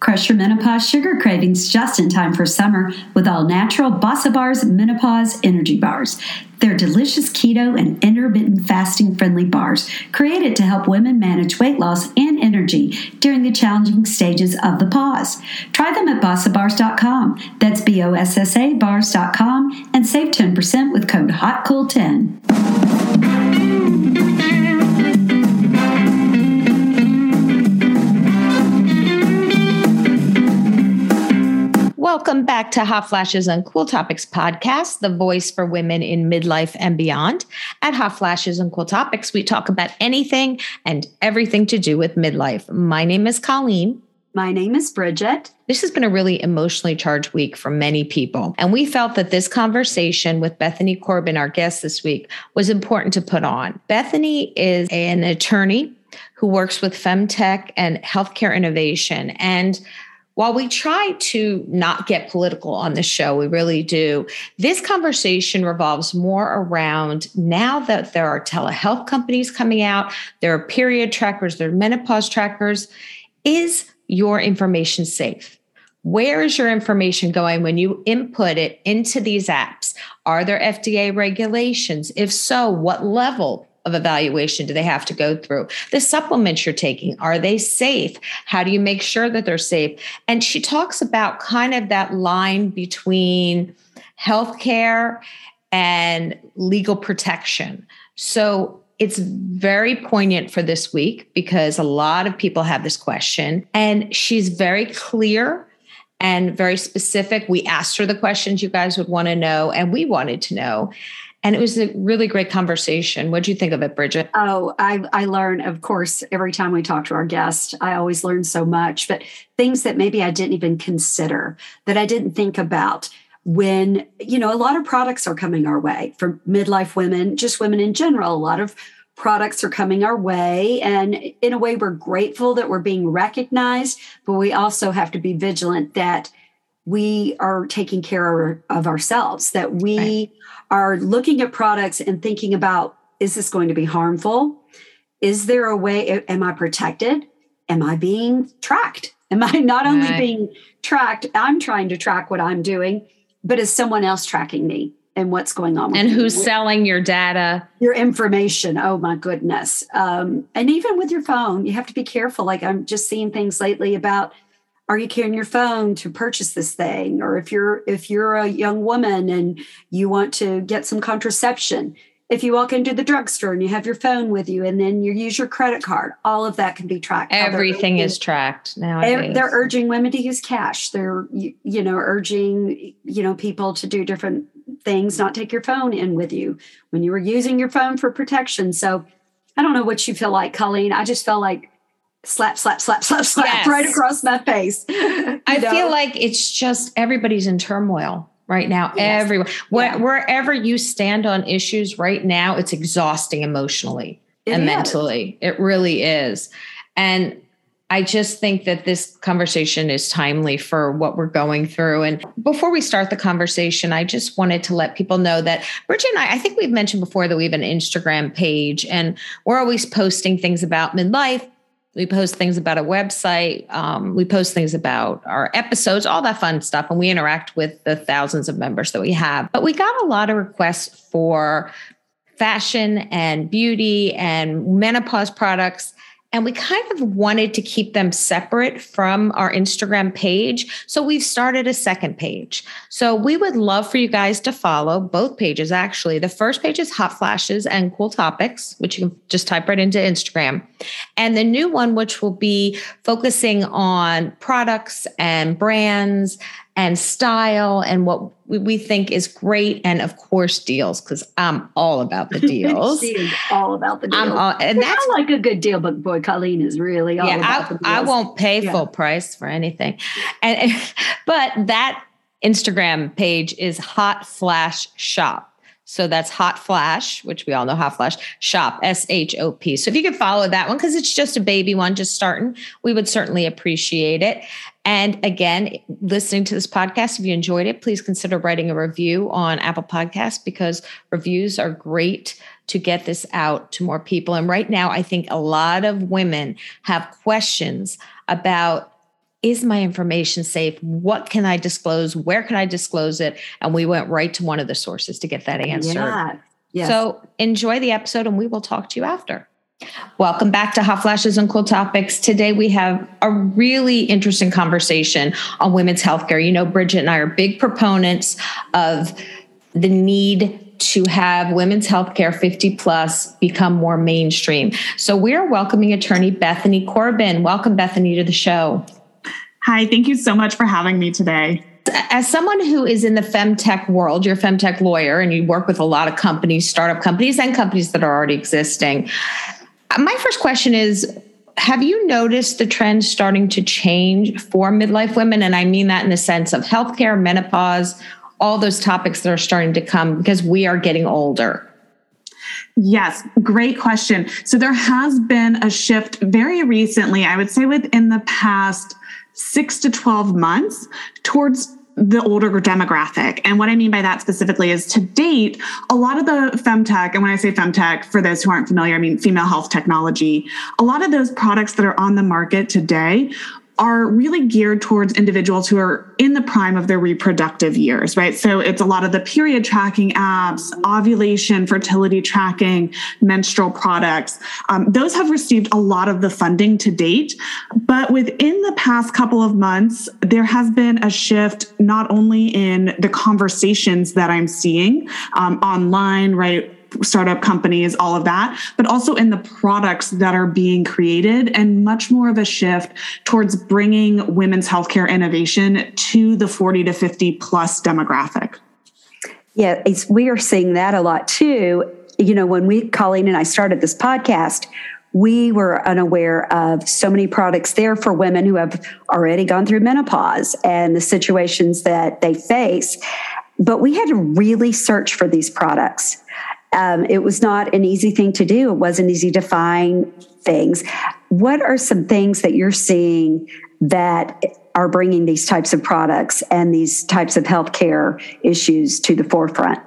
Crush your menopause sugar cravings just in time for summer with all natural Bossa Bars Menopause Energy Bars. They're delicious keto and intermittent fasting friendly bars created to help women manage weight loss and energy during the challenging stages of the pause. Try them at bossabars.com. That's B O S S A bars.com and save 10% with code HOTCOOL10. Welcome back to Hot Flashes and Cool Topics podcast, the voice for women in midlife and beyond. At Hot Flashes and Cool Topics, we talk about anything and everything to do with midlife. My name is Colleen. My name is Bridget. This has been a really emotionally charged week for many people. And we felt that this conversation with Bethany Corbin, our guest this week, was important to put on. Bethany is an attorney who works with femtech and healthcare innovation. And while we try to not get political on the show, we really do. This conversation revolves more around now that there are telehealth companies coming out, there are period trackers, there are menopause trackers. Is your information safe? Where is your information going when you input it into these apps? Are there FDA regulations? If so, what level? Of evaluation do they have to go through? The supplements you're taking, are they safe? How do you make sure that they're safe? And she talks about kind of that line between healthcare and legal protection. So it's very poignant for this week because a lot of people have this question. And she's very clear and very specific. We asked her the questions you guys would want to know, and we wanted to know. And it was a really great conversation. What do you think of it, Bridget? Oh, I, I learn, of course, every time we talk to our guest, I always learn so much, but things that maybe I didn't even consider, that I didn't think about when, you know, a lot of products are coming our way for midlife women, just women in general. A lot of products are coming our way. And in a way, we're grateful that we're being recognized, but we also have to be vigilant that we are taking care of ourselves, that we right. are looking at products and thinking about is this going to be harmful? Is there a way? Am I protected? Am I being tracked? Am I not right. only being tracked, I'm trying to track what I'm doing, but is someone else tracking me and what's going on? and who's me? selling your data? Your information. Oh my goodness. Um, and even with your phone, you have to be careful. Like I'm just seeing things lately about are you carrying your phone to purchase this thing? Or if you're if you're a young woman and you want to get some contraception if you walk into the drugstore and you have your phone with you and then you use your credit card all of that can be tracked. Everything is tracked now they're urging women to use cash. They're you know urging you know people to do different things not take your phone in with you when you were using your phone for protection. So i don't know what you feel like colleen. I just felt like slap, slap, slap, slap, slap yes. right across my face. I know? feel like it's just everybody's in turmoil right now. Yes. Everywhere, yeah. wherever you stand on issues right now, it's exhausting emotionally it and is. mentally. It really is. And I just think that this conversation is timely for what we're going through. And before we start the conversation, I just wanted to let people know that Bridget and I, I think we've mentioned before that we have an Instagram page and we're always posting things about midlife, we post things about a website. Um, we post things about our episodes, all that fun stuff. And we interact with the thousands of members that we have. But we got a lot of requests for fashion and beauty and menopause products and we kind of wanted to keep them separate from our Instagram page. So we've started a second page. So we would love for you guys to follow both pages, actually. The first page is Hot Flashes and Cool Topics, which you can just type right into Instagram. And the new one, which will be focusing on products and brands and style and what we think is great and of course deals because i'm all about the deals she's all about the deals all, and that's I like a good deal but boy colleen is really all yeah, about I, the deals. I won't pay yeah. full price for anything and but that instagram page is hot flash shop so that's Hot Flash, which we all know Hot Flash Shop, S H O P. So if you could follow that one, because it's just a baby one, just starting, we would certainly appreciate it. And again, listening to this podcast, if you enjoyed it, please consider writing a review on Apple Podcasts because reviews are great to get this out to more people. And right now, I think a lot of women have questions about is my information safe? What can I disclose? Where can I disclose it? And we went right to one of the sources to get that answer. Yeah. Yes. So enjoy the episode and we will talk to you after. Welcome back to Hot Flashes and Cool Topics. Today we have a really interesting conversation on women's healthcare. You know, Bridget and I are big proponents of the need to have women's healthcare 50 plus become more mainstream. So we're welcoming attorney Bethany Corbin. Welcome, Bethany, to the show. Hi, thank you so much for having me today. As someone who is in the femtech world, you're a femtech lawyer and you work with a lot of companies, startup companies, and companies that are already existing. My first question is Have you noticed the trend starting to change for midlife women? And I mean that in the sense of healthcare, menopause, all those topics that are starting to come because we are getting older. Yes, great question. So there has been a shift very recently, I would say within the past six to 12 months towards the older demographic. And what I mean by that specifically is to date, a lot of the femtech, and when I say femtech, for those who aren't familiar, I mean female health technology, a lot of those products that are on the market today are really geared towards individuals who are in the prime of their reproductive years, right? So it's a lot of the period tracking apps, ovulation, fertility tracking, menstrual products. Um, those have received a lot of the funding to date. But within the past couple of months, there has been a shift not only in the conversations that I'm seeing um, online, right? Startup companies, all of that, but also in the products that are being created and much more of a shift towards bringing women's healthcare innovation to the 40 to 50 plus demographic. Yeah, we are seeing that a lot too. You know, when we, Colleen and I started this podcast, we were unaware of so many products there for women who have already gone through menopause and the situations that they face. But we had to really search for these products. Um, it was not an easy thing to do. It wasn't easy to find things. What are some things that you're seeing that are bringing these types of products and these types of healthcare issues to the forefront?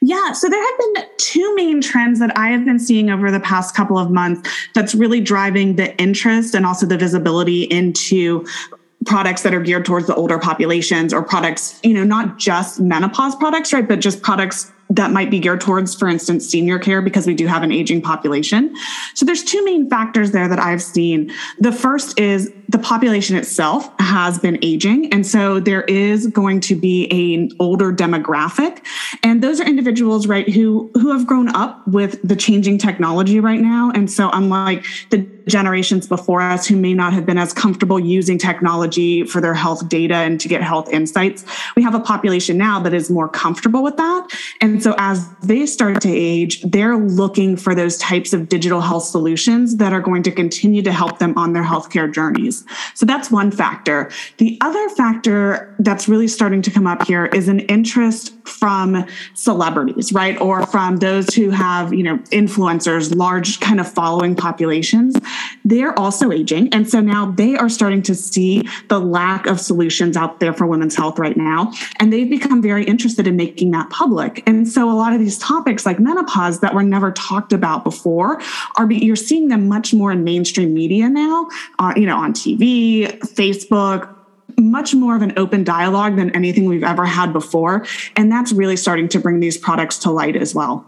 Yeah, so there have been two main trends that I have been seeing over the past couple of months that's really driving the interest and also the visibility into products that are geared towards the older populations or products, you know, not just menopause products, right, but just products that might be geared towards, for instance, senior care because we do have an aging population. So there's two main factors there that I've seen. The first is the population itself has been aging. And so there is going to be an older demographic. And those are individuals, right, who, who have grown up with the changing technology right now. And so unlike the generations before us who may not have been as comfortable using technology for their health data and to get health insights, we have a population now that is more comfortable with that. And so as they start to age, they're looking for those types of digital health solutions that are going to continue to help them on their healthcare journeys. So that's one factor. The other factor that's really starting to come up here is an interest from celebrities, right? Or from those who have, you know, influencers, large kind of following populations. They're also aging. And so now they are starting to see the lack of solutions out there for women's health right now. And they've become very interested in making that public. And so a lot of these topics like menopause that were never talked about before are you're seeing them much more in mainstream media now, uh, you know, on TV, Facebook, much more of an open dialogue than anything we've ever had before. And that's really starting to bring these products to light as well.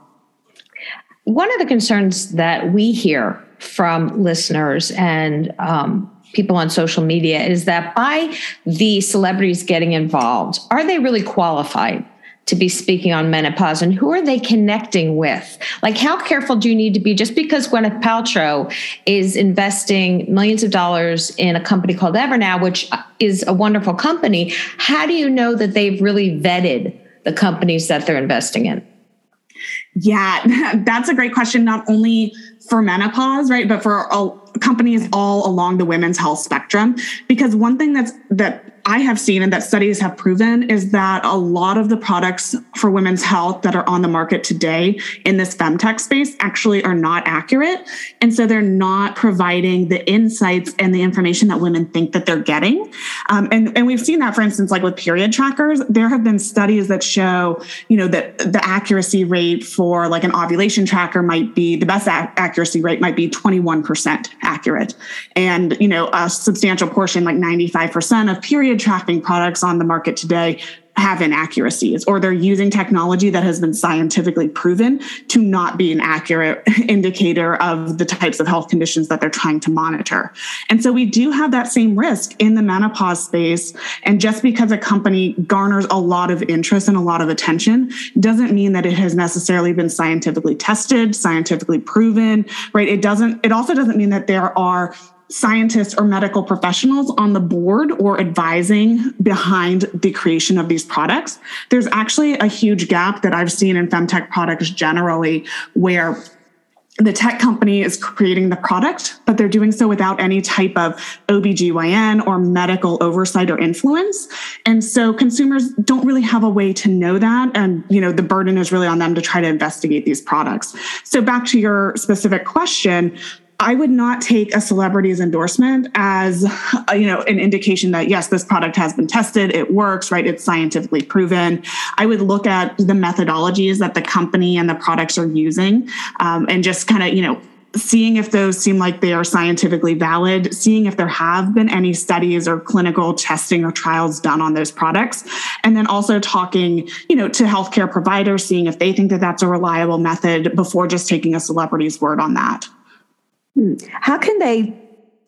One of the concerns that we hear from listeners and um, people on social media is that by the celebrities getting involved, are they really qualified? To be speaking on menopause and who are they connecting with? Like, how careful do you need to be? Just because Gwyneth Paltrow is investing millions of dollars in a company called Evernow, which is a wonderful company, how do you know that they've really vetted the companies that they're investing in? Yeah, that's a great question. Not only for menopause, right, but for all companies all along the women's health spectrum. Because one thing that's that I have seen and that studies have proven is that a lot of the products for women's health that are on the market today in this femtech space actually are not accurate. And so they're not providing the insights and the information that women think that they're getting. Um, and, and we've seen that, for instance, like with period trackers, there have been studies that show, you know, that the accuracy rate for like an ovulation tracker might be the best ac- accuracy rate might be 21% accurate. And, you know, a substantial portion, like 95% of period tracking products on the market today have inaccuracies or they're using technology that has been scientifically proven to not be an accurate indicator of the types of health conditions that they're trying to monitor. And so we do have that same risk in the menopause space. And just because a company garners a lot of interest and a lot of attention doesn't mean that it has necessarily been scientifically tested, scientifically proven, right? It doesn't, it also doesn't mean that there are scientists or medical professionals on the board or advising behind the creation of these products. There's actually a huge gap that I've seen in femtech products generally where the tech company is creating the product, but they're doing so without any type of OBGYN or medical oversight or influence. And so consumers don't really have a way to know that. And, you know, the burden is really on them to try to investigate these products. So back to your specific question, I would not take a celebrity's endorsement as uh, you know an indication that yes this product has been tested it works right it's scientifically proven I would look at the methodologies that the company and the products are using um, and just kind of you know seeing if those seem like they are scientifically valid, seeing if there have been any studies or clinical testing or trials done on those products, and then also talking, you know, to healthcare providers, seeing if they think that that's a reliable method before just taking a celebrity's word on that. Hmm. How can they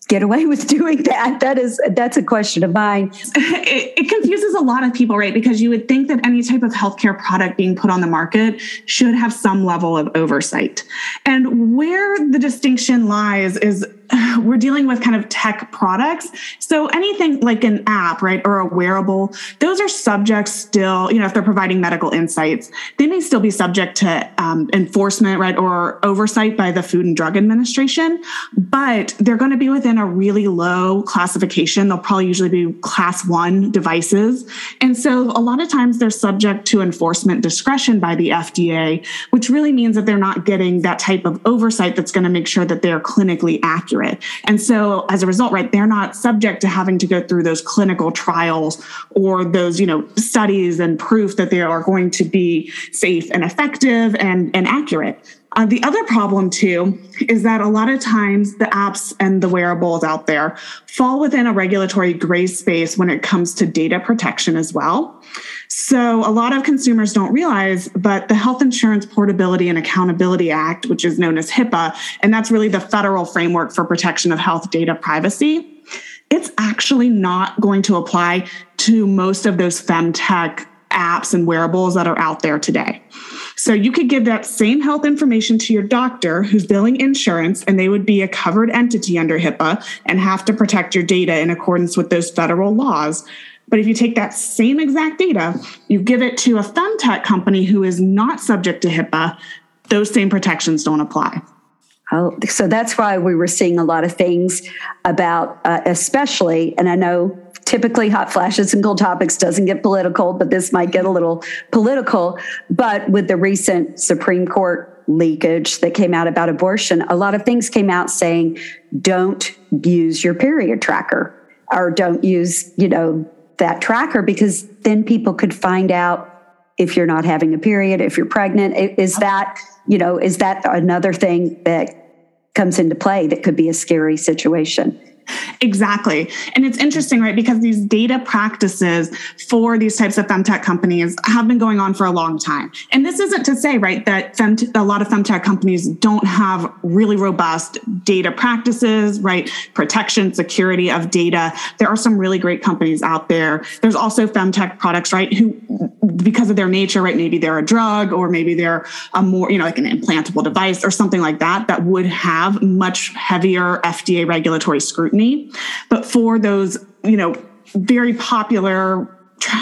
get away with doing that? That is that's a question of mine. It, it, confuses a lot of people, right? Because you would think that any type of healthcare product being put on the market should have some level of oversight. And where the distinction lies is we're dealing with kind of tech products. So anything like an app, right, or a wearable, those are subjects still, you know, if they're providing medical insights, they may still be subject to um, enforcement, right, or oversight by the Food and Drug Administration, but they're going to be within a really low classification. They'll probably usually be class one devices. And so a lot of times they're subject to enforcement discretion by the FDA, which really means that they're not getting that type of oversight that's going to make sure that they're clinically accurate accurate. And so as a result, right, they're not subject to having to go through those clinical trials or those, you know, studies and proof that they are going to be safe and effective and, and accurate. Uh, the other problem too is that a lot of times the apps and the wearables out there fall within a regulatory gray space when it comes to data protection as well. So, a lot of consumers don't realize, but the Health Insurance Portability and Accountability Act, which is known as HIPAA, and that's really the federal framework for protection of health data privacy, it's actually not going to apply to most of those femtech apps and wearables that are out there today. So you could give that same health information to your doctor who's billing insurance, and they would be a covered entity under HIPAA and have to protect your data in accordance with those federal laws. But if you take that same exact data, you give it to a femtech company who is not subject to HIPAA, those same protections don't apply. Oh, so that's why we were seeing a lot of things about, uh, especially, and I know typically hot flashes and cool topics doesn't get political, but this might get a little political. But with the recent Supreme Court leakage that came out about abortion, a lot of things came out saying, don't use your period tracker or don't use, you know, that tracker because then people could find out if you're not having a period, if you're pregnant. Is that, you know, is that another thing that comes into play that could be a scary situation? Exactly. And it's interesting, right? Because these data practices for these types of femtech companies have been going on for a long time. And this isn't to say, right, that fem- a lot of femtech companies don't have really robust data practices, right? Protection, security of data. There are some really great companies out there. There's also femtech products, right, who, because of their nature, right, maybe they're a drug or maybe they're a more, you know, like an implantable device or something like that, that would have much heavier FDA regulatory scrutiny scrutiny. But for those, you know, very popular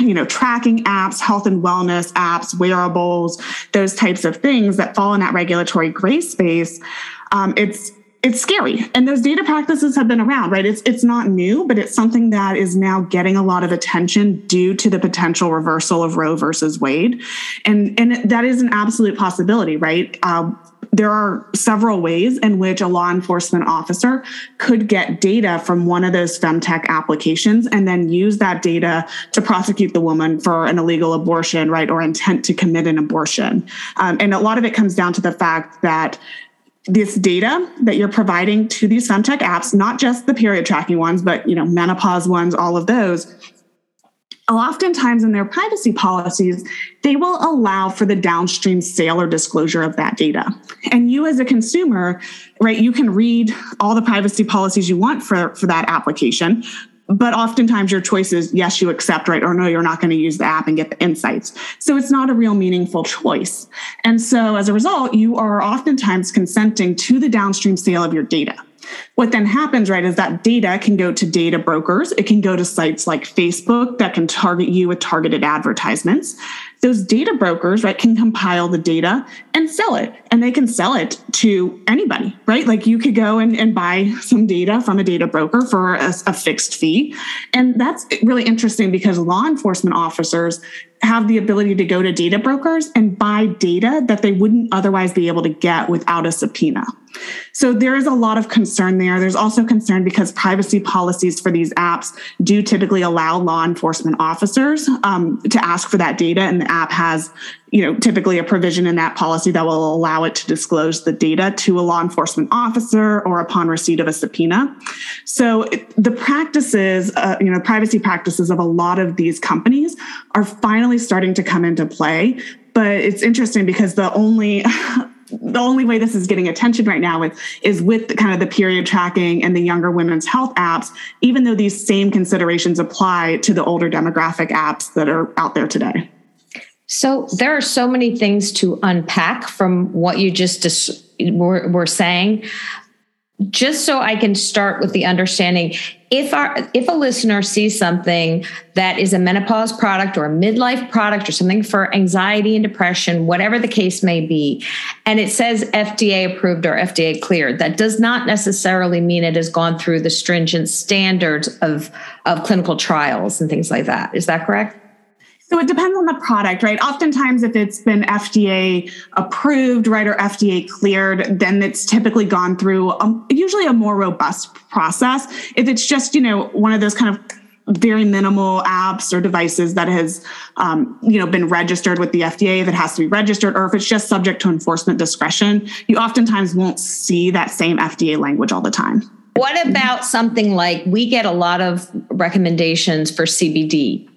you know tracking apps health and wellness apps wearables those types of things that fall in that regulatory gray space um, it's it's scary. And those data practices have been around right? It's it's not new but it's something that is now getting a lot of attention due to the potential reversal of roe versus wade. And and that is an absolute possibility right? Um, there are several ways in which a law enforcement officer could get data from one of those femtech applications and then use that data to prosecute the woman for an illegal abortion, right, or intent to commit an abortion. Um, and a lot of it comes down to the fact that this data that you're providing to these femtech apps, not just the period tracking ones, but you know, menopause ones, all of those, oftentimes in their privacy policies, they will allow for the downstream sale or disclosure of that data. And you as a consumer, right, you can read all the privacy policies you want for, for that application, but oftentimes your choice is yes, you accept, right? Or no, you're not going to use the app and get the insights. So it's not a real meaningful choice. And so as a result, you are oftentimes consenting to the downstream sale of your data. What then happens, right, is that data can go to data brokers. It can go to sites like Facebook that can target you with targeted advertisements. Those data brokers, right, can compile the data and sell it. And they can sell it to anybody, right? Like you could go and, and buy some data from a data broker for a, a fixed fee. And that's really interesting because law enforcement officers have the ability to go to data brokers and buy data that they wouldn't otherwise be able to get without a subpoena. So there is a lot of concern there. There's also concern because privacy policies for these apps do typically allow law enforcement officers um, to ask for that data, and the app has you know, typically a provision in that policy that will allow it to disclose the data to a law enforcement officer or upon receipt of a subpoena. So the practices, uh, you know, privacy practices of a lot of these companies are finally starting to come into play. But it's interesting because the only the only way this is getting attention right now is, is with kind of the period tracking and the younger women's health apps, even though these same considerations apply to the older demographic apps that are out there today. So there are so many things to unpack from what you just dis- were, were saying. Just so I can start with the understanding, if our if a listener sees something that is a menopause product or a midlife product or something for anxiety and depression, whatever the case may be, and it says FDA approved or FDA cleared, that does not necessarily mean it has gone through the stringent standards of of clinical trials and things like that. Is that correct? So it depends on the product, right? Oftentimes, if it's been FDA approved, right, or FDA cleared, then it's typically gone through a, usually a more robust process. If it's just, you know, one of those kind of very minimal apps or devices that has um, you know been registered with the fda if it has to be registered or if it's just subject to enforcement discretion you oftentimes won't see that same fda language all the time what about something like we get a lot of recommendations for cbd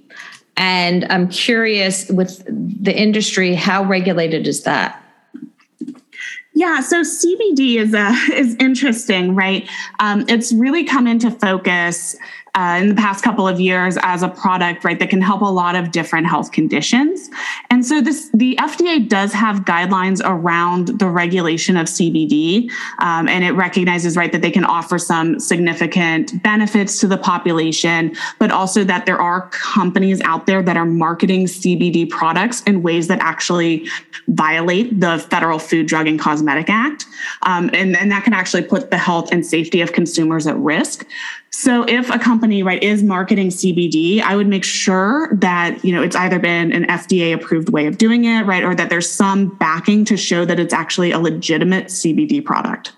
and I'm curious with the industry, how regulated is that? Yeah, so CBD is a, is interesting, right? Um, it's really come into focus uh, in the past couple of years as a product, right, that can help a lot of different health conditions. And so this, the FDA does have guidelines around the regulation of CBD, um, and it recognizes, right, that they can offer some significant benefits to the population, but also that there are companies out there that are marketing CBD products in ways that actually violate the Federal Food, Drug, and Cosmetic Act, um, and, and that can actually put the health and safety of consumers at risk. So if a company right is marketing CBD, I would make sure that you know it's either been an FDA approved way of doing it, right, or that there's some backing to show that it's actually a legitimate CBD product.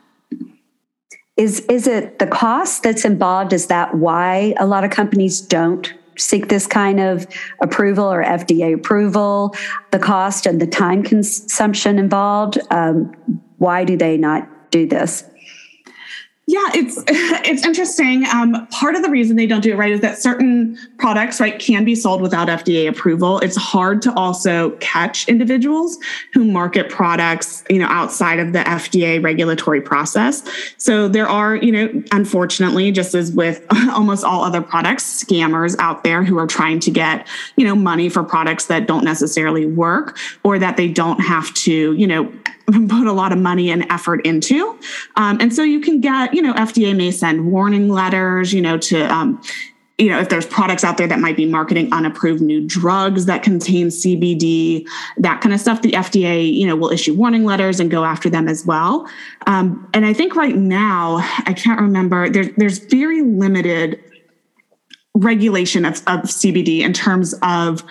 Is is it the cost that's involved? Is that why a lot of companies don't seek this kind of approval or FDA approval? The cost and the time consumption involved. Um, why do they not do this? Yeah, it's it's interesting. Um, part of the reason they don't do it right is that certain products right can be sold without FDA approval. It's hard to also catch individuals who market products, you know, outside of the FDA regulatory process. So there are, you know, unfortunately, just as with almost all other products, scammers out there who are trying to get, you know, money for products that don't necessarily work or that they don't have to, you know, put a lot of money and effort into. Um, and so you can get, you know, FDA may send warning letters, you know, to, um, you know, if there's products out there that might be marketing unapproved new drugs that contain CBD, that kind of stuff, the FDA, you know, will issue warning letters and go after them as well. Um, and I think right now, I can't remember, there, there's very limited regulation of, of CBD in terms of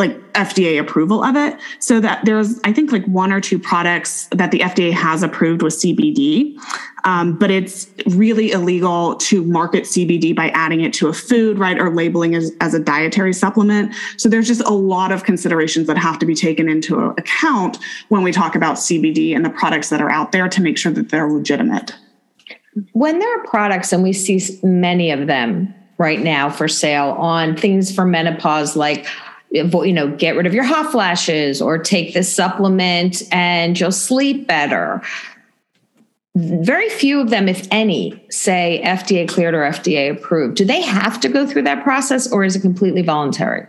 like FDA approval of it. So that there's, I think, like one or two products that the FDA has approved with CBD, um, but it's really illegal to market CBD by adding it to a food, right, or labeling as, as a dietary supplement. So there's just a lot of considerations that have to be taken into account when we talk about CBD and the products that are out there to make sure that they're legitimate. When there are products, and we see many of them right now for sale on things for menopause, like you know, get rid of your hot flashes or take this supplement and you'll sleep better. Very few of them, if any, say FDA cleared or FDA approved. Do they have to go through that process or is it completely voluntary?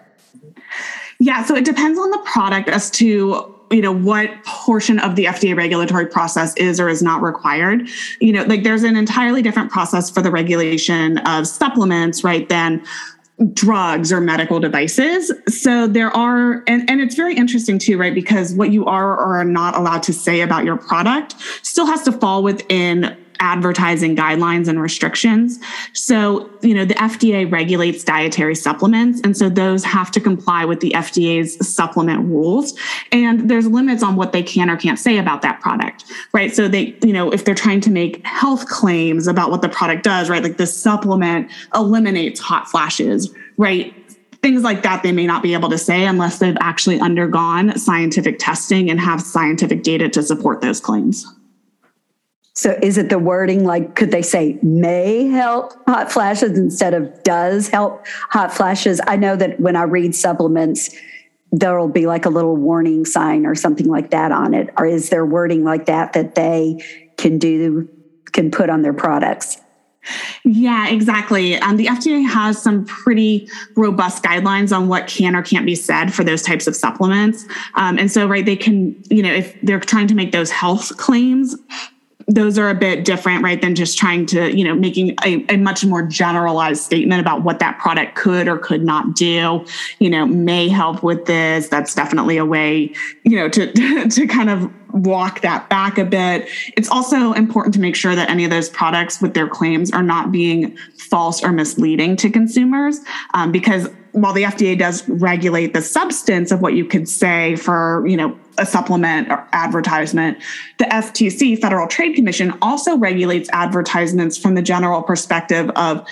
Yeah, so it depends on the product as to you know what portion of the FDA regulatory process is or is not required. You know, like there's an entirely different process for the regulation of supplements, right, than drugs or medical devices. So there are, and, and it's very interesting too, right? Because what you are or are not allowed to say about your product still has to fall within advertising guidelines and restrictions. So, you know, the FDA regulates dietary supplements. And so those have to comply with the FDA's supplement rules. And there's limits on what they can or can't say about that product, right? So they, you know, if they're trying to make health claims about what the product does, right? Like the supplement eliminates hot flashes, right? things like that they may not be able to say unless they've actually undergone scientific testing and have scientific data to support those claims. So is it the wording like could they say may help hot flashes instead of does help hot flashes? I know that when I read supplements, there'll be like a little warning sign or something like that on it. Or is there wording like that that they can do can put on their products? Yeah, exactly. Um, the FDA has some pretty robust guidelines on what can or can't be said for those types of supplements. Um, and so, right, they can, you know, if they're trying to make those health claims, those are a bit different, right, than just trying to, you know, making a, a, much more generalized statement about what that product could or could not do, you know, may help with this. That's definitely a way, you know, to, to kind of walk that back a bit. It's also important to make sure that any of those products with their claims are not being false or misleading to consumers um, because while the FDA does regulate the substance of what you could say for, you know, a supplement or advertisement, the FTC, Federal Trade Commission, also regulates advertisements from the general perspective of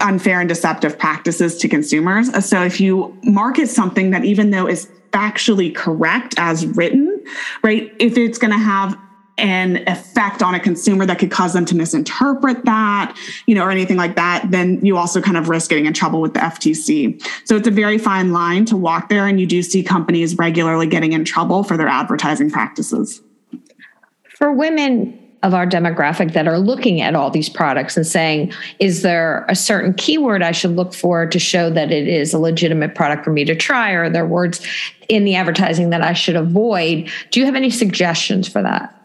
unfair and deceptive practices to consumers. So if you market something that even though is factually correct as written, right, if it's going to have an effect on a consumer that could cause them to misinterpret that, you know, or anything like that, then you also kind of risk getting in trouble with the FTC. So it's a very fine line to walk there. And you do see companies regularly getting in trouble for their advertising practices. For women, of our demographic that are looking at all these products and saying, is there a certain keyword I should look for to show that it is a legitimate product for me to try? Or are there words in the advertising that I should avoid? Do you have any suggestions for that?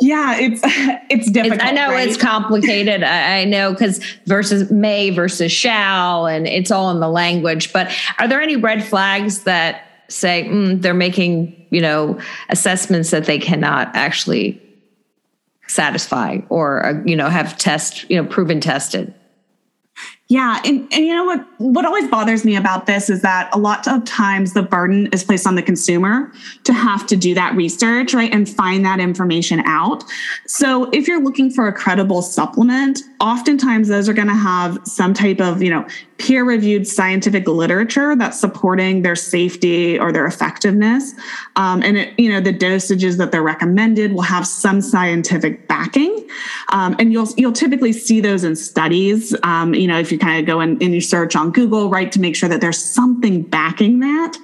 Yeah, it's it's difficult. It's, I know right? it's complicated. I, know because versus may versus shall, and it's all in the language. But are there any red flags that say mm, they're making you know assessments that they cannot actually satisfy or uh, you know have test you know proven tested? Yeah, and, and you know what what always bothers me about this is that a lot of times the burden is placed on the consumer to have to do that research, right, and find that information out. So if you're looking for a credible supplement, oftentimes those are going to have some type of, you know, peer reviewed scientific literature that's supporting their safety or their effectiveness. Um, and it, you know, the dosages that they're recommended will have some scientific backing. Um, and you'll you'll typically see those in studies. Um, you know, if you kind of go in and you search on Google, right, to make sure that there's something backing that.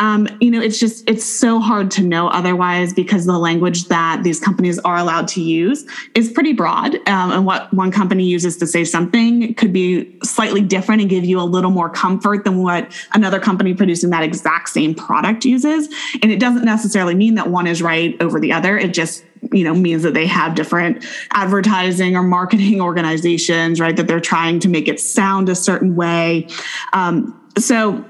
Um, you know, it's just it's so hard to know otherwise because the language that these companies are allowed to use is pretty broad. Um, and what one company uses to say something could be slightly different and give you a little more comfort than what another company producing that exact same product uses. And it doesn't necessarily mean that one is right over the other. It just you know means that they have different advertising or marketing organizations right that they're trying to make it sound a certain way. Um, so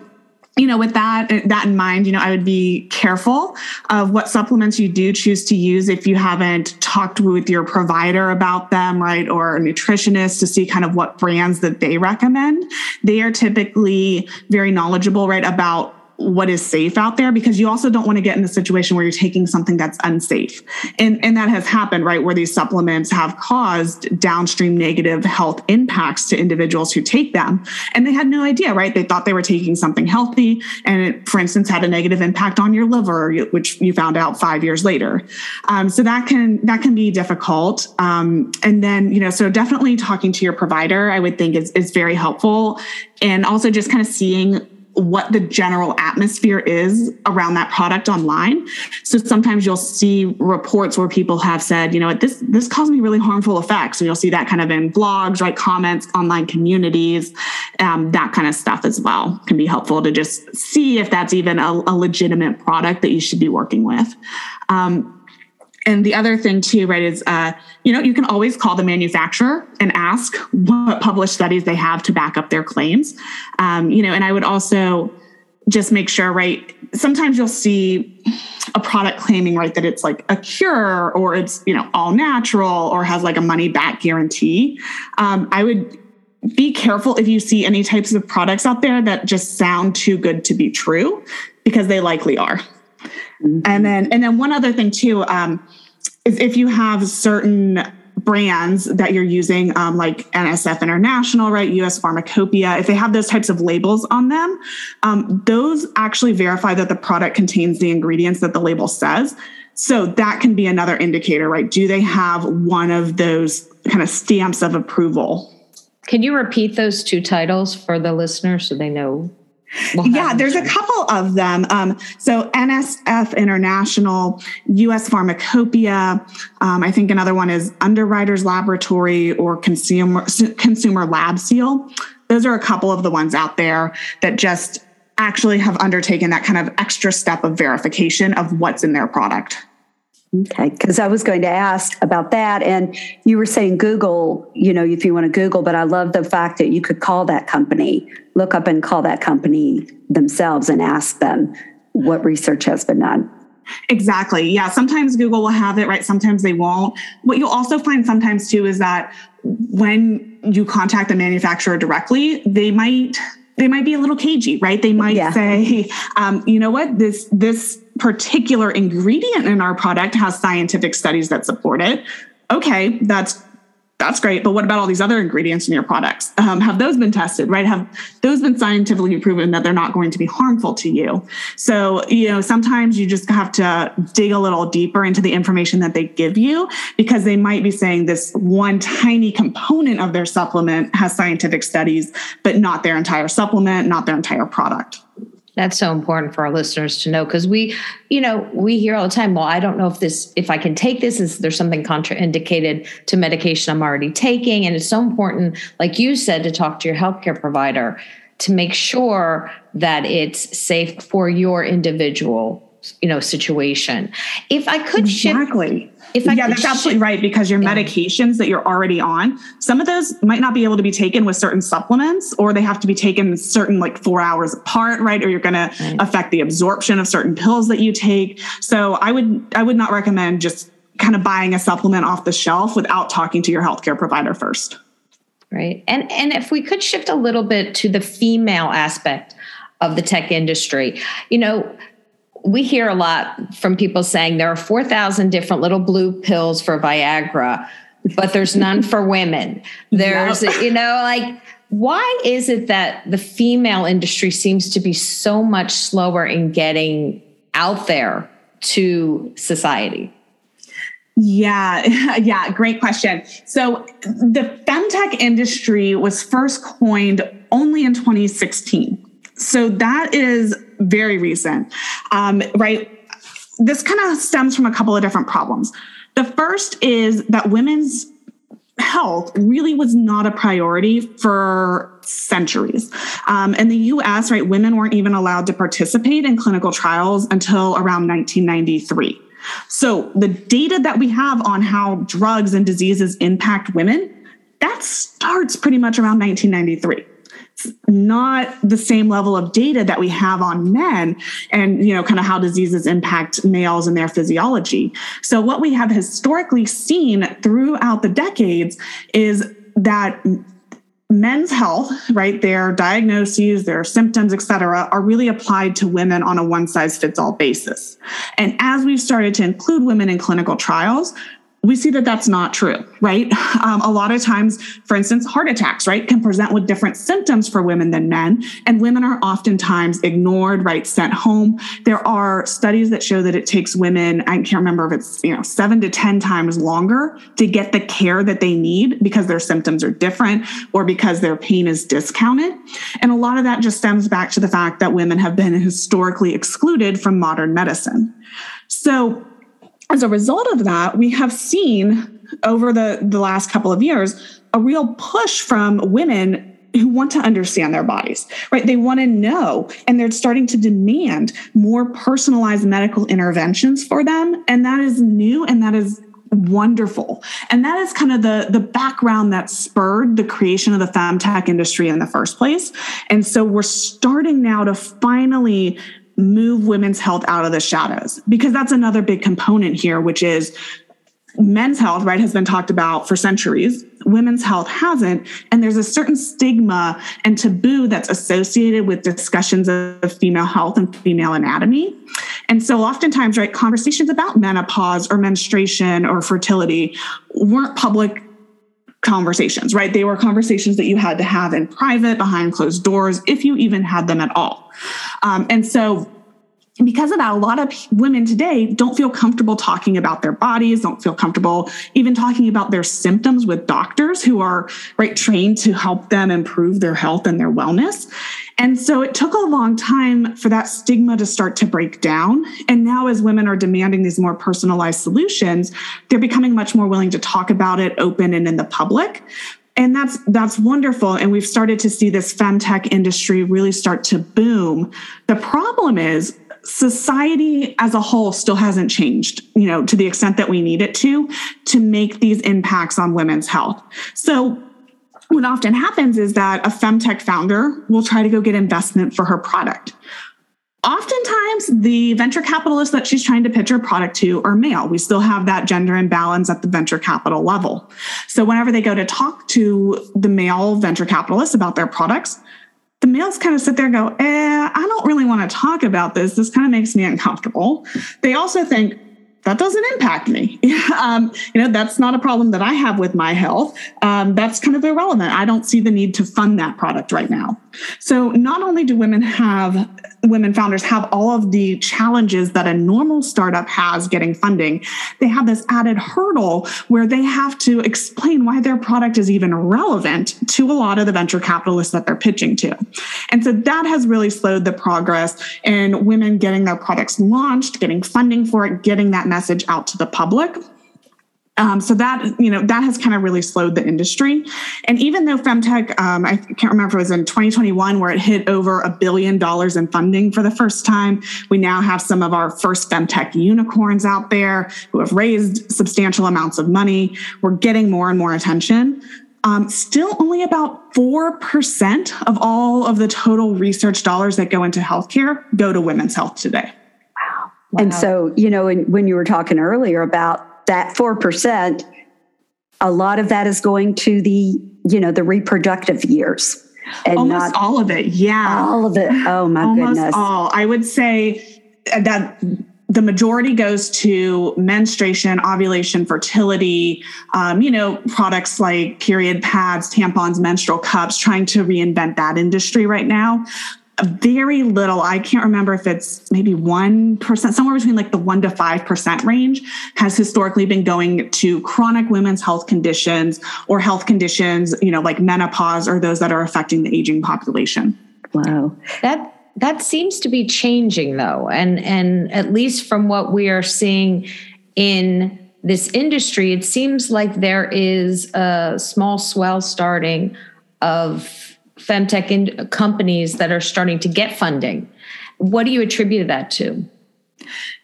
you know with that that in mind you know i would be careful of what supplements you do choose to use if you haven't talked with your provider about them right or a nutritionist to see kind of what brands that they recommend. They are typically very knowledgeable right about what is safe out there because you also don't want to get in a situation where you're taking something that's unsafe. And, and that has happened, right? Where these supplements have caused downstream negative health impacts to individuals who take them. And they had no idea, right? They thought they were taking something healthy and it, for instance, had a negative impact on your liver, which you found out five years later. Um, so that can, that can be difficult. Um, and then, you know, so definitely talking to your provider, I would think is, is very helpful. And also just kind of seeing what the general atmosphere is around that product online. So sometimes you'll see reports where people have said, you know, this this caused me really harmful effects, and you'll see that kind of in blogs, right, comments, online communities, um, that kind of stuff as well can be helpful to just see if that's even a, a legitimate product that you should be working with. Um, and the other thing too right is uh, you know you can always call the manufacturer and ask what published studies they have to back up their claims. Um, you know and i would also just make sure right sometimes you'll see a product claiming right that it's like a cure or it's you know all natural or has like a money back guarantee. Um, i would be careful if you see any types of products out there that just sound too good to be true because they likely are Mm-hmm. And then, and then one other thing too um, is if you have certain brands that you're using, um, like NSF International, right, US Pharmacopoeia, if they have those types of labels on them, um, those actually verify that the product contains the ingredients that the label says. So that can be another indicator, right? Do they have one of those kind of stamps of approval? Can you repeat those two titles for the listeners so they know We'll yeah, there's a couple of them. Um, so NSF International, US Pharmacopoeia. Um, I think another one is Underwriters Laboratory or Consumer Consumer Lab Seal. Those are a couple of the ones out there that just actually have undertaken that kind of extra step of verification of what's in their product. Okay, because I was going to ask about that. And you were saying Google, you know, if you want to Google, but I love the fact that you could call that company, look up and call that company themselves and ask them what research has been done. Exactly. Yeah. Sometimes Google will have it, right? Sometimes they won't. What you'll also find sometimes too is that when you contact the manufacturer directly, they might they might be a little cagey, right? They might yeah. say, um, you know what, this this particular ingredient in our product has scientific studies that support it. Okay, that's that's great. But what about all these other ingredients in your products? Um, have those been tested, right? Have those been scientifically proven that they're not going to be harmful to you? So, you know, sometimes you just have to dig a little deeper into the information that they give you because they might be saying this one tiny component of their supplement has scientific studies, but not their entire supplement, not their entire product. That's so important for our listeners to know because we, you know, we hear all the time, well, I don't know if this, if I can take this, is there something contraindicated to medication I'm already taking? And it's so important, like you said, to talk to your healthcare provider to make sure that it's safe for your individual, you know, situation. If I could exactly. shift if I yeah, that's absolutely right because your medications that you're already on, some of those might not be able to be taken with certain supplements, or they have to be taken certain like four hours apart, right? Or you're going right. to affect the absorption of certain pills that you take. So I would I would not recommend just kind of buying a supplement off the shelf without talking to your healthcare provider first. Right, and and if we could shift a little bit to the female aspect of the tech industry, you know we hear a lot from people saying there are 4,000 different little blue pills for Viagra, but there's none for women. There's, you know, like, why is it that the female industry seems to be so much slower in getting out there to society? Yeah, yeah, great question. So the femtech industry was first coined only in 2016. So that is very recent, um, right? This kind of stems from a couple of different problems. The first is that women's health really was not a priority for centuries. Um, in the US, right, women weren't even allowed to participate in clinical trials until around 1993. So the data that we have on how drugs and diseases impact women, that starts pretty much around 1993 not the same level of data that we have on men and you know kind of how diseases impact males and their physiology so what we have historically seen throughout the decades is that men's health, right, their diagnoses, their symptoms, et cetera, are really applied to women on a one size fits all basis. And as we've started to include women in clinical trials, we see that that's not true, right? Um, a lot of times, for instance, heart attacks, right, can present with different symptoms for women than men, and women are oftentimes ignored, right, sent home. There are studies that show that it takes women, I can't remember if it's, you know, seven to 10 times longer to get the care that they need because their symptoms are different or because their pain is discounted. And a lot of that just stems back to the fact that women have been historically excluded from modern medicine. So, as a result of that, we have seen over the, the last couple of years a real push from women who want to understand their bodies, right? They want to know, and they're starting to demand more personalized medical interventions for them. And that is new and that is wonderful. And that is kind of the, the background that spurred the creation of the femtech industry in the first place. And so we're starting now to finally move women's health out of the shadows because that's another big component here which is men's health right has been talked about for centuries. Women's health hasn't. And there's a certain stigma and taboo that's associated with discussions of female health and female anatomy. And so oftentimes right conversations about menopause or menstruation or fertility weren't public conversations right? They were conversations that you had to have in private behind closed doors if you even had them at all um, and so because of that, a lot of women today don't feel comfortable talking about their bodies, don't feel comfortable even talking about their symptoms with doctors who are right trained to help them improve their health and their wellness. And so it took a long time for that stigma to start to break down. And now, as women are demanding these more personalized solutions, they're becoming much more willing to talk about it open and in the public and that's that's wonderful. And we've started to see this femtech industry really start to boom. The problem is society as a whole still hasn't changed you know to the extent that we need it to to make these impacts on women's health. So what often happens is that a femtech founder will try to go get investment for her product Oftentimes, the venture capitalists that she's trying to pitch her product to are male. We still have that gender imbalance at the venture capital level. So, whenever they go to talk to the male venture capitalists about their products, the males kind of sit there and go, eh, I don't really want to talk about this. This kind of makes me uncomfortable. They also think, that doesn't impact me. um, you know, that's not a problem that I have with my health. Um, that's kind of irrelevant. I don't see the need to fund that product right now. So, not only do women have women founders have all of the challenges that a normal startup has getting funding, they have this added hurdle where they have to explain why their product is even relevant to a lot of the venture capitalists that they're pitching to. And so that has really slowed the progress in women getting their products launched, getting funding for it, getting that message out to the public. Um, so that you know that has kind of really slowed the industry. And even though femtech, um, I can't remember if it was in 2021 where it hit over a billion dollars in funding for the first time. We now have some of our first femtech unicorns out there who have raised substantial amounts of money. We're getting more and more attention. Um, still, only about four percent of all of the total research dollars that go into healthcare go to women's health today. Wow. wow. And so, you know, when you were talking earlier about that 4%, a lot of that is going to the, you know, the reproductive years. And Almost not all of it. Yeah. All of it. Oh my Almost goodness. All. I would say that the majority goes to menstruation, ovulation, fertility, um, you know, products like period pads, tampons, menstrual cups, trying to reinvent that industry right now very little. I can't remember if it's maybe 1%, somewhere between like the 1% to 5% range has historically been going to chronic women's health conditions or health conditions, you know, like menopause or those that are affecting the aging population. Wow. That that seems to be changing though. And and at least from what we are seeing in this industry, it seems like there is a small swell starting of femtech in, companies that are starting to get funding. What do you attribute that to?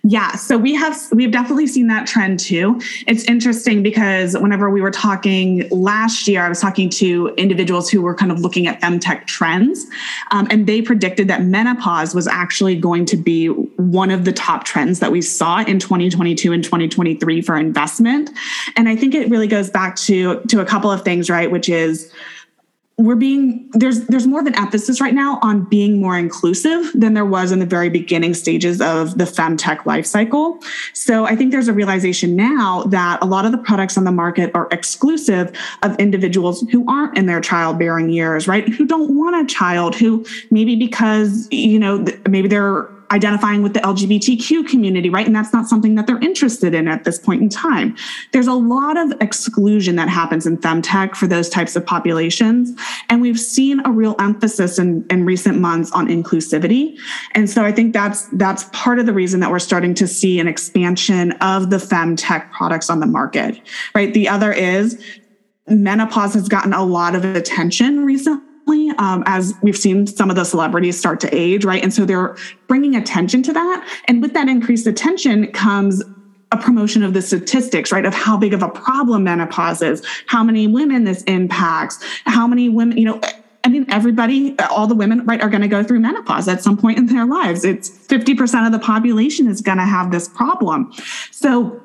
Yeah, so we have we've definitely seen that trend too. It's interesting because whenever we were talking last year, I was talking to individuals who were kind of looking at femtech trends, um, and they predicted that menopause was actually going to be one of the top trends that we saw in 2022 and 2023 for investment. And I think it really goes back to to a couple of things, right? Which is we're being there's there's more of an emphasis right now on being more inclusive than there was in the very beginning stages of the femtech life cycle. So I think there's a realization now that a lot of the products on the market are exclusive of individuals who aren't in their childbearing years, right? Who don't want a child, who maybe because you know maybe they're identifying with the LGBTQ community, right? And that's not something that they're interested in at this point in time. There's a lot of exclusion that happens in femtech for those types of populations. And we've seen a real emphasis in, in recent months on inclusivity. And so I think that's that's part of the reason that we're starting to see an expansion of the femtech products on the market. Right. The other is menopause has gotten a lot of attention recently um, as we've seen some of the celebrities start to age, right? And so they're bringing attention to that. And with that increased attention comes a promotion of the statistics, right? Of how big of a problem menopause is, how many women this impacts, how many women, you know, I mean, everybody, all the women, right, are going to go through menopause at some point in their lives. It's 50% of the population is going to have this problem. So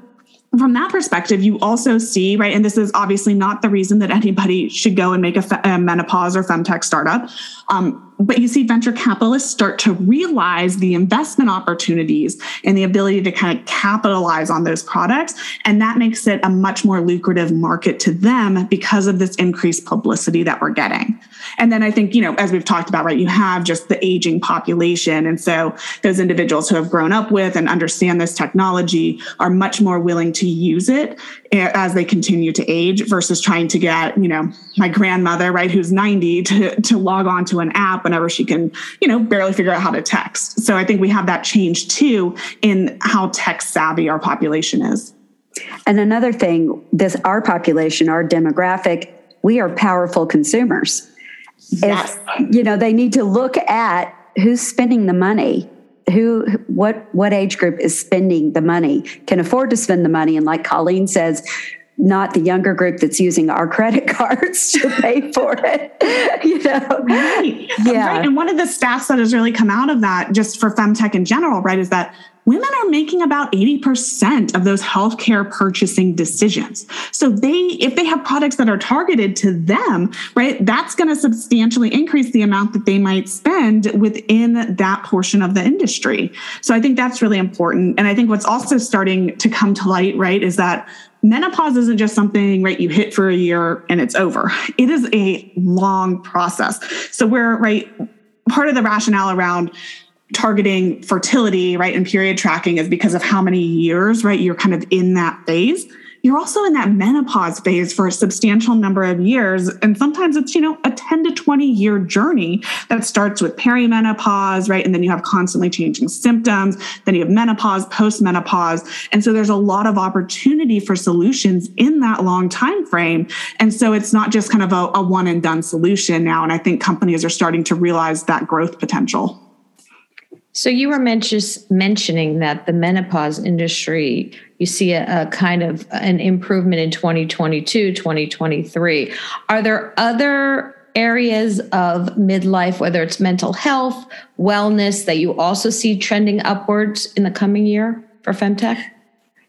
from that perspective, you also see, right, and this is obviously not the reason that anybody should go and make a, fe- a menopause or femtech startup. Um, but you see venture capitalists start to realize the investment opportunities and the ability to kind of capitalize on those products. And that makes it a much more lucrative market to them because of this increased publicity that we're getting. And then I think, you know, as we've talked about, right, you have just the aging population. And so those individuals who have grown up with and understand this technology are much more willing to use it as they continue to age versus trying to get, you know, my grandmother, right, who's 90 to, to log on to an app whenever she can, you know, barely figure out how to text. So I think we have that change too in how tech savvy our population is. And another thing, this our population, our demographic, we are powerful consumers. Yes. If, you know, they need to look at who's spending the money who what what age group is spending the money can afford to spend the money and like colleen says not the younger group that's using our credit cards to pay for it. you know, right. yeah. Right. And one of the stats that has really come out of that, just for femtech in general, right, is that women are making about 80% of those healthcare purchasing decisions. So they, if they have products that are targeted to them, right, that's going to substantially increase the amount that they might spend within that portion of the industry. So I think that's really important. And I think what's also starting to come to light, right, is that menopause isn't just something right you hit for a year and it's over. It is a long process. So we're right part of the rationale around targeting fertility right and period tracking is because of how many years right you're kind of in that phase you're also in that menopause phase for a substantial number of years. And sometimes it's, you know, a 10 to 20 year journey that starts with perimenopause, right? And then you have constantly changing symptoms. Then you have menopause, postmenopause. And so there's a lot of opportunity for solutions in that long time frame. And so it's not just kind of a, a one and done solution now. And I think companies are starting to realize that growth potential. So you were mentioning that the menopause industry, you see a, a, kind of an improvement in 2022, 2023. Are there other areas of midlife, whether it's mental health, wellness, that you also see trending upwards in the coming year for Femtech?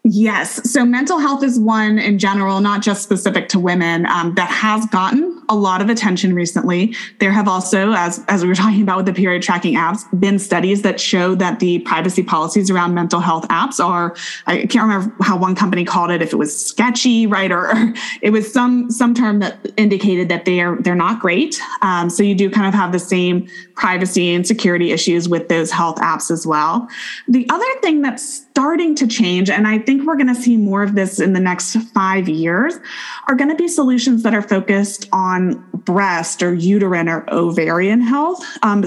Yes. So mental health is one in general, not just specific to women, um, that has gotten a lot of attention recently. There have also, as, as we were talking about with the period tracking apps, been studies that show that the privacy policies around mental health apps are, I can't remember how one company called it, if it was sketchy, right? Or, it was some, some term that indicated that they are, they're not great. Um, so you do kind of have the same privacy and security issues with those health apps as well. The other thing that's starting to change, and I think we're going to see more of this in the next five years, are going to be solutions that are focused on breast or uterine or ovarian health. Um,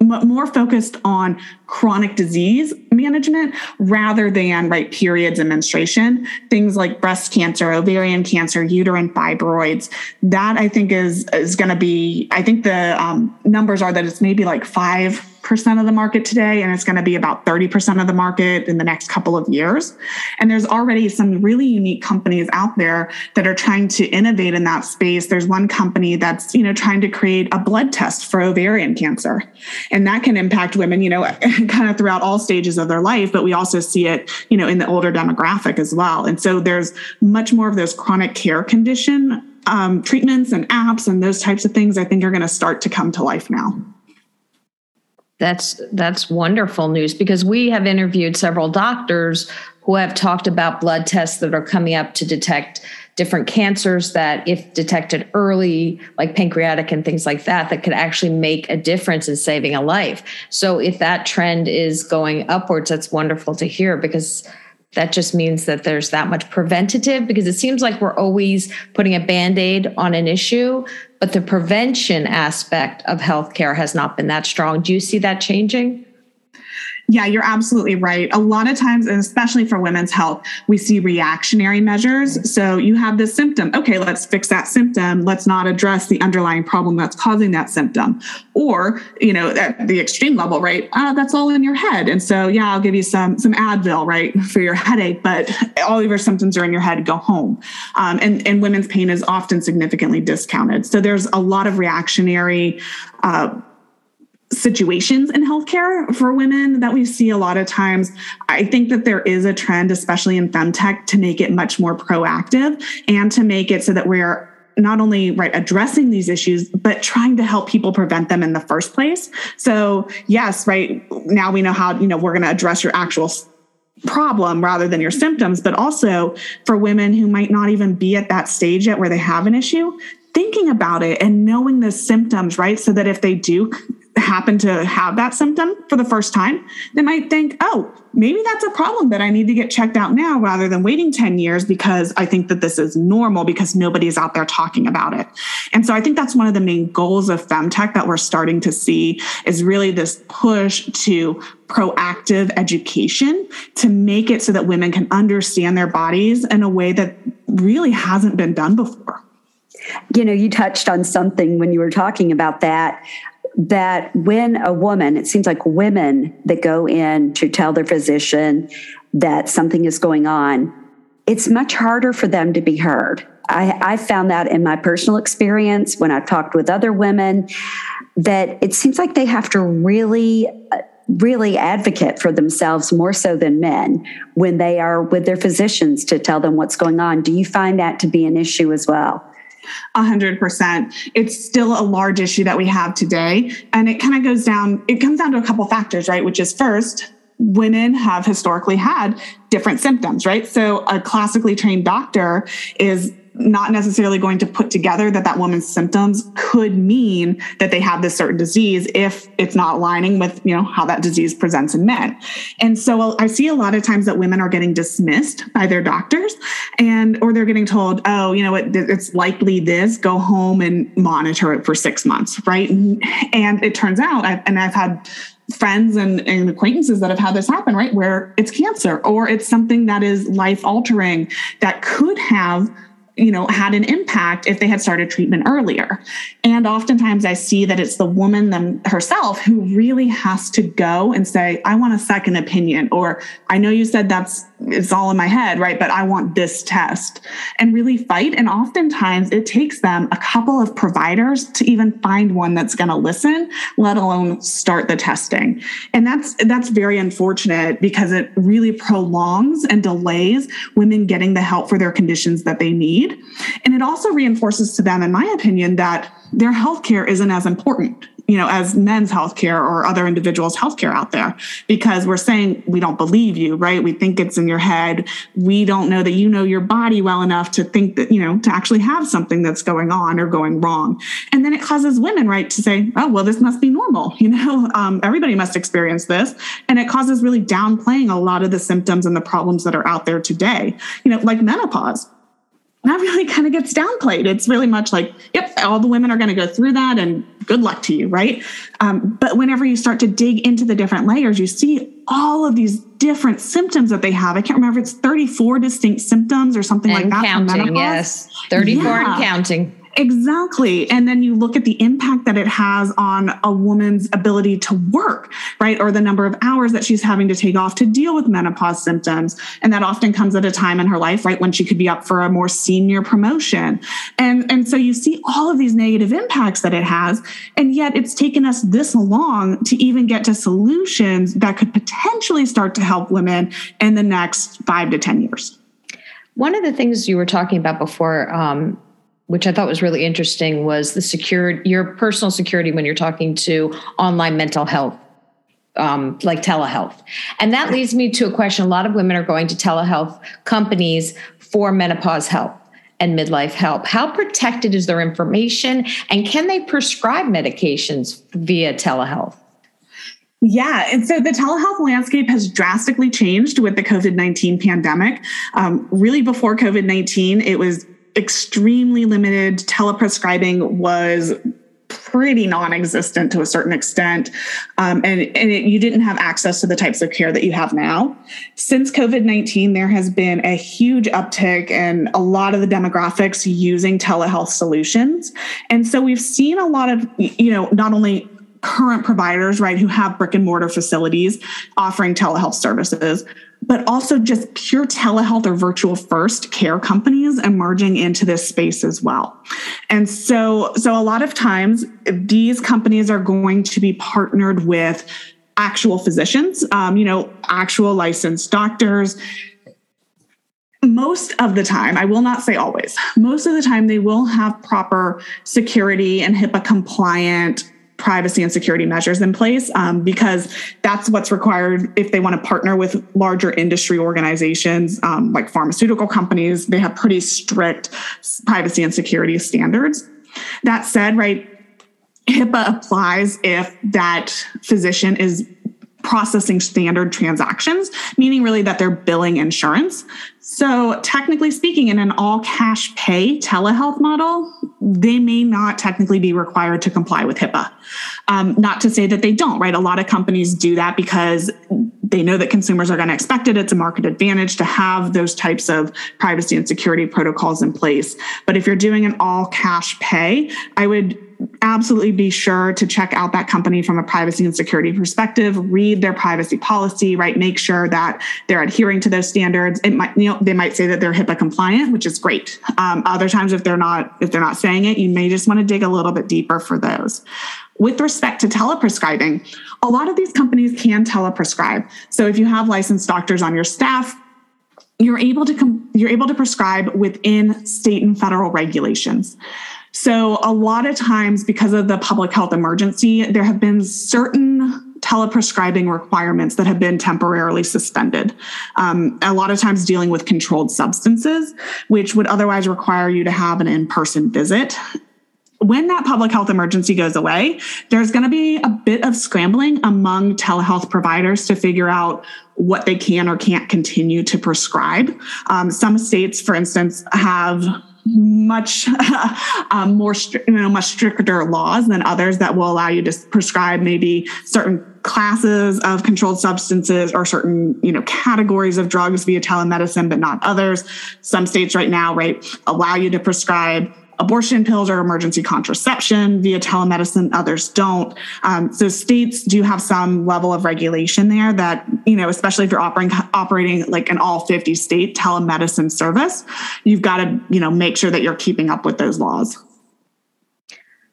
more focused on chronic disease management rather than right periods and menstruation things like breast cancer ovarian cancer uterine fibroids that i think is is going to be i think the um, numbers are that it's maybe like five percent of the market today, and it's going to be about 30% of the market in the next couple of years. And there's already some really unique companies out there that are trying to innovate in that space. There's one company that's, you know, trying to create a blood test for ovarian cancer. And that can impact women, you know, kind of throughout all stages of their life, but we also see it, you know, in the older demographic as well. And so there's much more of those chronic care condition um, treatments and apps and those types of things, I think are going to start to come to life now. That's that's wonderful news because we have interviewed several doctors who have talked about blood tests that are coming up to detect different cancers that if detected early like pancreatic and things like that that could actually make a difference in saving a life. So if that trend is going upwards that's wonderful to hear because that just means that there's that much preventative because it seems like we're always putting a band-aid on an issue but the prevention aspect of healthcare has not been that strong. Do you see that changing yeah, you're absolutely right. A lot of times, and especially for women's health, we see reactionary measures. So you have this symptom. Okay, let's fix that symptom. Let's not address the underlying problem that's causing that symptom. Or, you know, at the extreme level, right? Uh, that's all in your head. And so, yeah, I'll give you some some Advil, right, for your headache, but all of your symptoms are in your head. Go home. Um, and and women's pain is often significantly discounted. So there's a lot of reactionary. Uh, situations in healthcare for women that we see a lot of times. I think that there is a trend, especially in femtech, to make it much more proactive and to make it so that we're not only right addressing these issues but trying to help people prevent them in the first place so yes right now we know how you know we're going to address your actual problem rather than your symptoms but also for women who might not even be at that stage yet where they have an issue thinking about it and knowing the symptoms right so that if they do happen to have that symptom for the first time, they might think, oh, maybe that's a problem that I need to get checked out now rather than waiting 10 years because I think that this is normal because nobody's out there talking about it. And so I think that's one of the main goals of femtech that we're starting to see is really this push to proactive education to make it so that women can understand their bodies in a way that really hasn't been done before. You know, you touched on something when you were talking about that that when a woman, it seems like women that go in to tell their physician that something is going on, it's much harder for them to be heard. I, I found that in my personal experience when I've talked with other women that it seems like they have to really really advocate for themselves more so than men when they are with their physicians to tell them what's going on. Do you find that to be an issue as well? A hundred percent. It's still a large issue that we have today. And it kind of goes down, it comes down to a couple factors, right? Which is first, women have historically had different symptoms, right? So a classically trained doctor is not necessarily going to put together that that woman's symptoms could mean that they have this certain disease if it's not aligning with you know how that disease presents in men. And so i see a lot of times that women are getting dismissed by their doctors and or they're getting told oh you know what? It's likely this. Go home and monitor it for six months right? And it turns out and i've had friends and, and, acquaintances that have had this happen, right? Where it's cancer or it's something that is life altering that could have you know had an impact if they had started treatment earlier. And oftentimes i see that it's the woman them herself who really has to go and say i want a second opinion or i know you said that's it's all in my head right? But i want this test. And really fight and oftentimes it takes them a couple of providers to even find one that's going to listen let alone start the testing. And that's that's very unfortunate because it really prolongs and delays women getting the help for their conditions that they need need. And it also reinforces to them, in my opinion, that their healthcare isn't as important you know, as men's healthcare or other individuals' healthcare out there, because we're saying we don't believe you, right? We think it's in your head. We don't know that you know your body well enough to think that, you know, to actually have something that's going on or going wrong. And then it causes women, right, to say, oh, well, this must be normal. You know, um, everybody must experience this. And it causes really downplaying a lot of the symptoms and the problems that are out there today, you know, like menopause that really kind of gets downplayed. It's really much like, yep, all the women are going to go through that and good luck to you, right? Um, but whenever you start to dig into the different layers, you see all of these different symptoms that they have. I can't remember it's 34 distinct symptoms or something and like that. Counting, yes. 34 yeah. and counting. Exactly. And then you look at the impact that it has on a woman's ability to work, right? Or the number of hours that she's having to take off to deal with menopause symptoms. And that often comes at a time in her life, right? When she could be up for a more senior promotion. And, and so you see all of these negative impacts that it has. And yet it's taken us this long to even get to solutions that could potentially start to help women in the next five to 10 years. One of the things you were talking about before, um, which I thought was really interesting, was the secure your personal security when you're talking to online mental health. Um, like telehealth. And that leads me to a question. A lot of women are going to telehealth companies for menopause help and midlife help. How protected is their information? And can they prescribe medications via telehealth? Yeah. And so the telehealth landscape has drastically changed with the COVID 19 pandemic. Um, really, before COVID 19, it was extremely limited. Teleprescribing was pretty non-existent to a certain extent. Um, and, and it, you didn't have access to the types of care that you have now. Since covid-19 there has been a huge uptick in a lot of the demographics using telehealth solutions. And so we've seen a lot of you know not only current providers, right, who have brick and mortar facilities offering telehealth services, but also just pure telehealth or virtual first care companies emerging into this space as well. And so, so a lot of times these companies are going to be partnered with actual physicians, um, you know, actual licensed doctors, most of the time, I will not say always, most of the time, they will have proper security and HIPAA compliant privacy and security measures in place um, because that's what's required if they want to partner with larger industry organizations um, like pharmaceutical companies. They have pretty strict privacy and security standards. That said, right, HIPAA applies if that physician is processing standard transactions, meaning really that they're billing insurance. So, technically speaking, in an all cash pay telehealth model, they may not technically be required to comply with HIPAA. Um, not to say that they don't, right? A lot of companies do that because they know that consumers are going to expect it. It's a market advantage to have those types of privacy and security protocols in place. But if you're doing an all cash pay, I would absolutely be sure to check out that company from a privacy and security perspective read their privacy policy right? Make sure that they're adhering to those standards. It might you know they might say that they're hipaa compliant which is great. Um, other times if they're not if they're not saying it you may just want to dig a little bit deeper for those. With respect to teleprescribing a lot of these companies can teleprescribe. So if you have licensed doctors on your staff you're able to com- you're able to prescribe within state and federal regulations so, a lot of times, because of the public health emergency, there have been certain teleprescribing requirements that have been temporarily suspended. Um, a lot of times, dealing with controlled substances, which would otherwise require you to have an in person visit. When that public health emergency goes away, there's going to be a bit of scrambling among telehealth providers to figure out what they can or can't continue to prescribe. Um, some states, for instance, have much um, more you know much stricter laws than others that will allow you to prescribe maybe certain classes of controlled substances or certain you know categories of drugs via telemedicine but not others. Some states right now right allow you to prescribe abortion pills or emergency contraception via telemedicine others don't. Um, so states do have some level of regulation there that you know especially if you're operating operating like an all 50 state telemedicine service you've got to you know make sure that you're keeping up with those laws.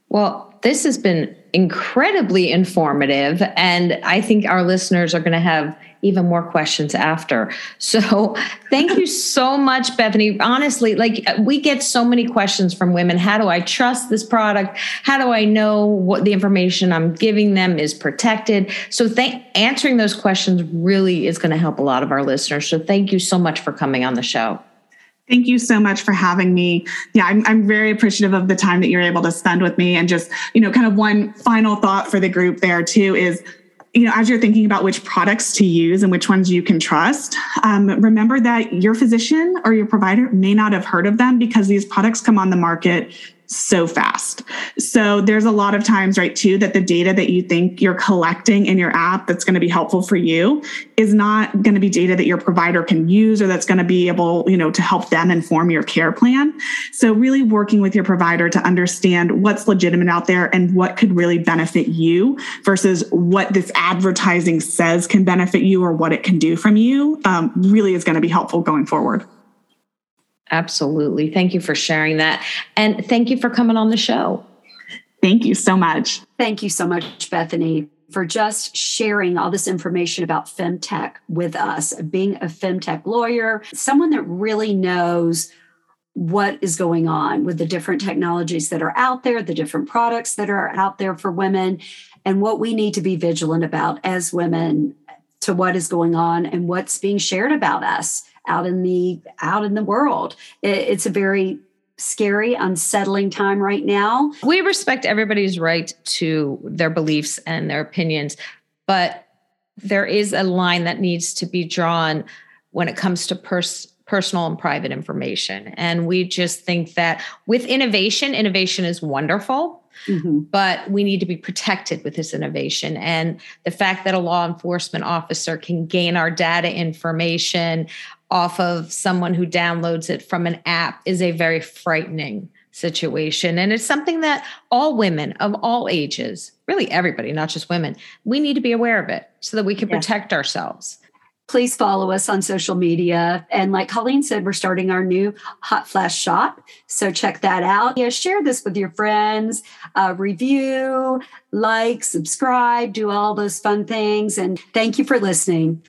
Well this has been incredibly informative and i think our listeners are going to have even more questions after. So thank you so much, Bethany. Honestly, like we get so many questions from women. How do I trust this product? How do I know what the information I'm giving them is protected? So thank answering those questions really is going to help a lot of our listeners. So thank you so much for coming on the show. Thank you so much for having me. Yeah, I'm, I'm very appreciative of the time that you're able to spend with me. And just, you know, kind of one final thought for the group there too is you know, as you're thinking about which products to use and which ones you can trust, um, remember that your physician or your provider may not have heard of them because these products come on the market so fast. So there's a lot of times, right, too, that the data that you think you're collecting in your app that's going to be helpful for you is not going to be data that your provider can use or that's going to be able, you know, to help them inform your care plan. So really working with your provider to understand what's legitimate out there and what could really benefit you versus what this advertising says can benefit you or what it can do from you um, really is going to be helpful going forward. Absolutely. Thank you for sharing that. And thank you for coming on the show. Thank you so much. Thank you so much, Bethany, for just sharing all this information about femtech with us, being a femtech lawyer, someone that really knows what is going on with the different technologies that are out there, the different products that are out there for women, and what we need to be vigilant about as women to what is going on and what's being shared about us out in the out in the world. It's a very scary, unsettling time right now. We respect everybody's right to their beliefs and their opinions, but there is a line that needs to be drawn when it comes to pers- personal and private information. And we just think that with innovation, innovation is wonderful. Mm-hmm. But we need to be protected with this innovation. And the fact that a law enforcement officer can gain our data information off of someone who downloads it from an app is a very frightening situation. And it's something that all women of all ages, really everybody, not just women, we need to be aware of it so that we can protect ourselves. Please follow us on social media. And like Colleen said, we're starting our new Hot Flash shop. So check that out. Yeah, share this with your friends, uh, review, like, subscribe, do all those fun things. And thank you for listening.